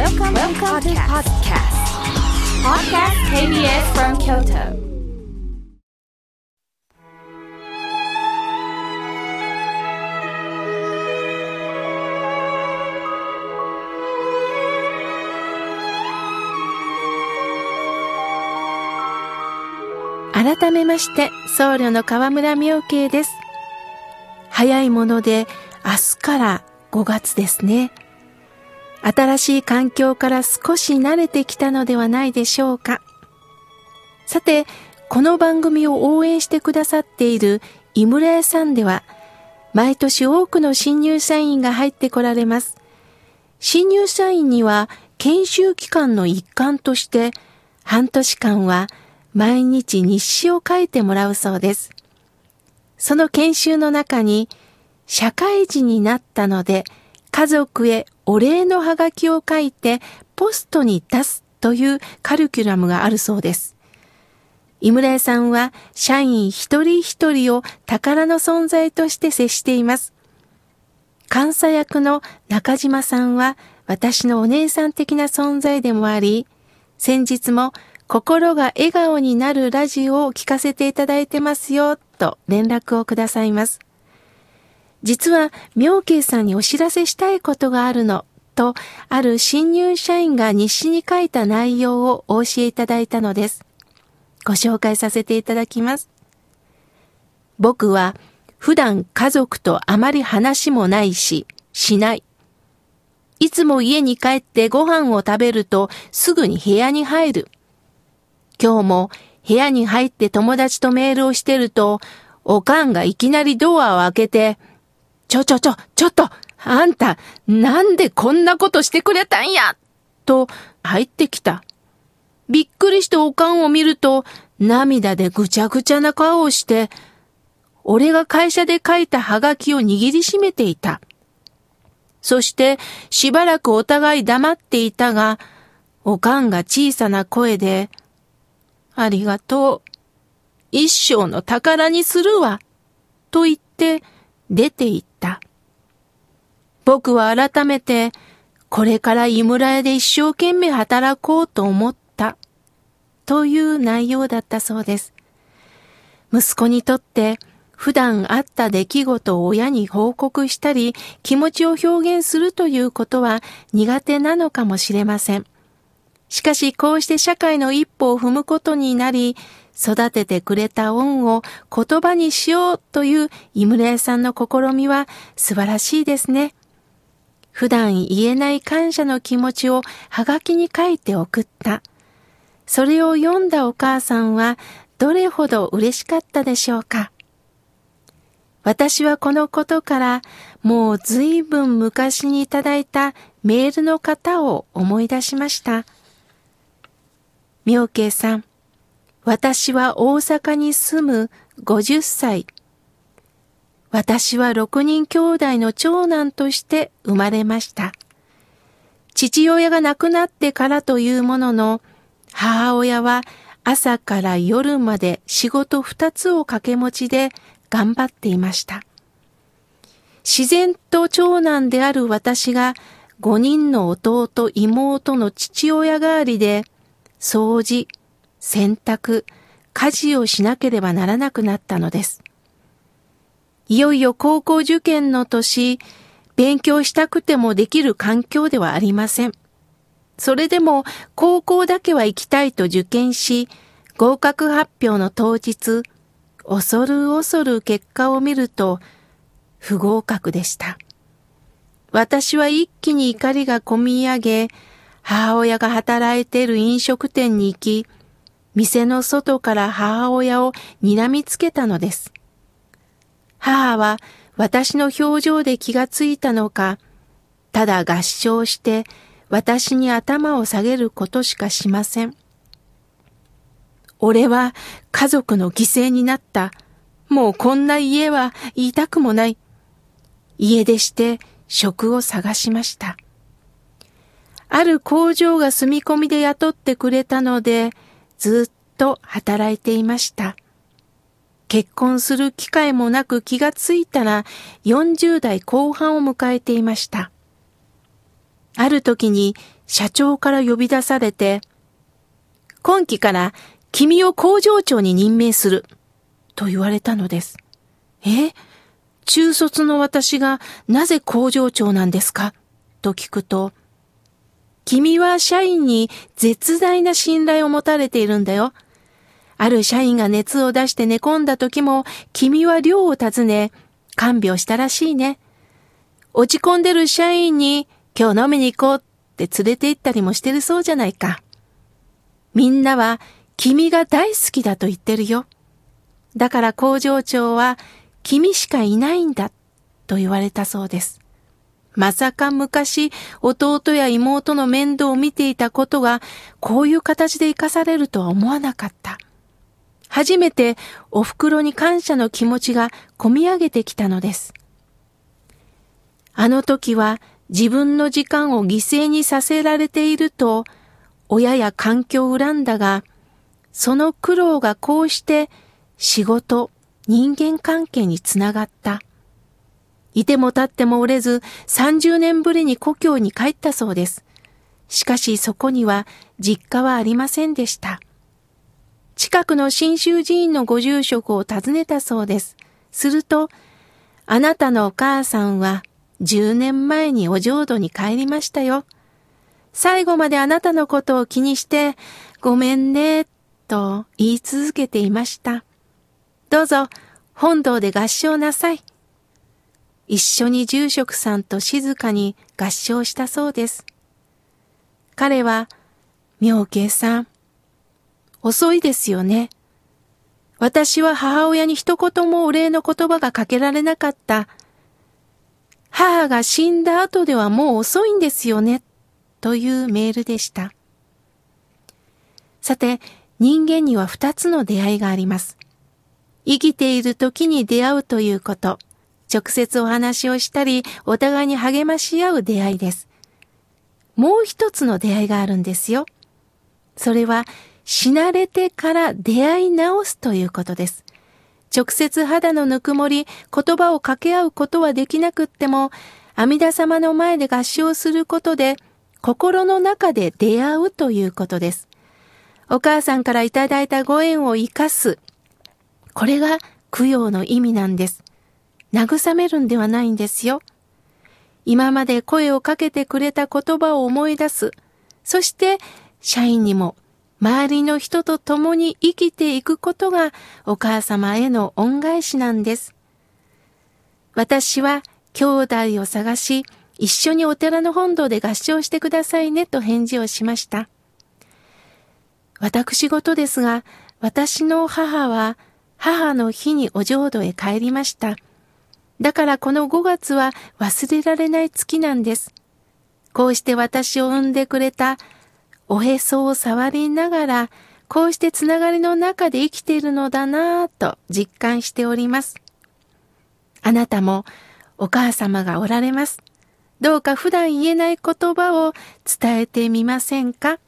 Welcome, Welcome to podcast. Podcast KBS from Kyoto. 改めまして、僧侶の河村明慶です。早いもので明日から5月ですね。新しい環境から少し慣れてきたのではないでしょうか。さて、この番組を応援してくださっている井村屋さんでは、毎年多くの新入社員が入ってこられます。新入社員には研修期間の一環として、半年間は毎日日誌を書いてもらうそうです。その研修の中に、社会人になったので、家族へお礼のハガキを書いてポストに出すというカリキュラムがあるそうです。井村屋さんは社員一人一人を宝の存在として接しています。監査役の中島さんは私のお姉さん的な存在でもあり、先日も心が笑顔になるラジオを聞かせていただいてますよと連絡をくださいます。実は、妙慶さんにお知らせしたいことがあるの、と、ある新入社員が日誌に書いた内容をお教えいただいたのです。ご紹介させていただきます。僕は、普段家族とあまり話もないし、しない。いつも家に帰ってご飯を食べるとすぐに部屋に入る。今日も部屋に入って友達とメールをしてると、おかんがいきなりドアを開けて、ちょちょちょ、ちょっと、あんた、なんでこんなことしてくれたんや？と、入ってきた。びっくりしておかんを見ると、涙でぐちゃぐちゃな顔をして、俺が会社で書いたハガキを握りしめていた。そして、しばらくお互い黙っていたが、おかんが小さな声で、ありがとう。一生の宝にするわ。と言って出て行った。僕は改めて、これから井村屋で一生懸命働こうと思った。という内容だったそうです。息子にとって普段あった出来事を親に報告したり気持ちを表現するということは苦手なのかもしれません。しかしこうして社会の一歩を踏むことになり、育ててくれた恩を言葉にしようという井村屋さんの試みは素晴らしいですね。普段言えない感謝の気持ちをはがきに書いて送った。それを読んだお母さんはどれほど嬉しかったでしょうか。私はこのことからもう随分昔にいただいたメールの方を思い出しました。妙慶さん、私は大阪に住む50歳。私は6人兄弟の長男として生まれました。父親が亡くなってからというものの、母親は朝から夜まで仕事二つを掛け持ちで頑張っていました。自然と長男である私が5人の弟妹の父親代わりで掃除、洗濯、家事をしなければならなくなったのです。いよいよ高校受験の年、勉強したくてもできる環境ではありません。それでも高校だけは行きたいと受験し、合格発表の当日、恐る恐る結果を見ると、不合格でした。私は一気に怒りがこみ上げ、母親が働いている飲食店に行き、店の外から母親を睨みつけたのです。母は私の表情で気がついたのか、ただ合唱して私に頭を下げることしかしません。俺は家族の犠牲になった。もうこんな家は言いたくもない。家出して職を探しました。ある工場が住み込みで雇ってくれたので、ずっと働いていました。結婚する機会もなく気がついたら40代後半を迎えていました。ある時に社長から呼び出されて、今期から君を工場長に任命する、と言われたのです。え中卒の私がなぜ工場長なんですか？と聞くと、君は社員に絶大な信頼を持たれているんだよ。ある社員が熱を出して寝込んだ時も、君は寮を訪ね、看病したらしいね。落ち込んでる社員に、今日飲みに行こうって連れて行ったりもしてるそうじゃないか。みんなは、君が大好きだと言ってるよ。だから工場長は、君しかいないんだ、と言われたそうです。まさか昔、弟や妹の面倒を見ていたことが、こういう形で生かされるとは思わなかった。初めてお袋に感謝の気持ちが込み上げてきたのです。あの時は自分の時間を犠牲にさせられていると、親や環境を恨んだが、その苦労がこうして仕事、人間関係につながった。いても立っても折れず30年ぶりに故郷に帰ったそうです。しかしそこには実家はありませんでした。近くの新州寺院のご住職を訪ねたそうです。すると、あなたのお母さんは10年前にお浄土に帰りましたよ。最後まであなたのことを気にして、ごめんね、と言い続けていました。どうぞ、本堂で合唱なさい。一緒に住職さんと静かに合唱したそうです。彼は、妙慶さん、遅いですよね。私は母親に一言もお礼の言葉がかけられなかった。母が死んだ後ではもう遅いんですよね。というメールでした。さて、人間には二つの出会いがあります。生きている時に出会うということ。直接お話をしたり、お互いに励まし合う出会いです。もう一つの出会いがあるんですよ。それは、死なれてから出会い直すということです。直接肌のぬくもり、言葉を掛け合うことはできなくっても、阿弥陀様の前で合唱することで、心の中で出会うということです。お母さんからいただいたご縁を生かす。これが供養の意味なんです。慰めるんではないんですよ。今まで声をかけてくれた言葉を思い出す。そして、社員にも周りの人と共に生きていくことがお母様への恩返しなんです。私は兄弟を探し、一緒にお寺の本堂で合唱してくださいねと返事をしました。私事ですが、私の母は母の日にお浄土へ帰りました。だからこの5月は忘れられない月なんです。こうして私を産んでくれたおへそを触りながら、こうしてつながりの中で生きているのだなぁと実感しております。あなたもお母様がおられます。どうか普段言えない言葉を伝えてみませんか？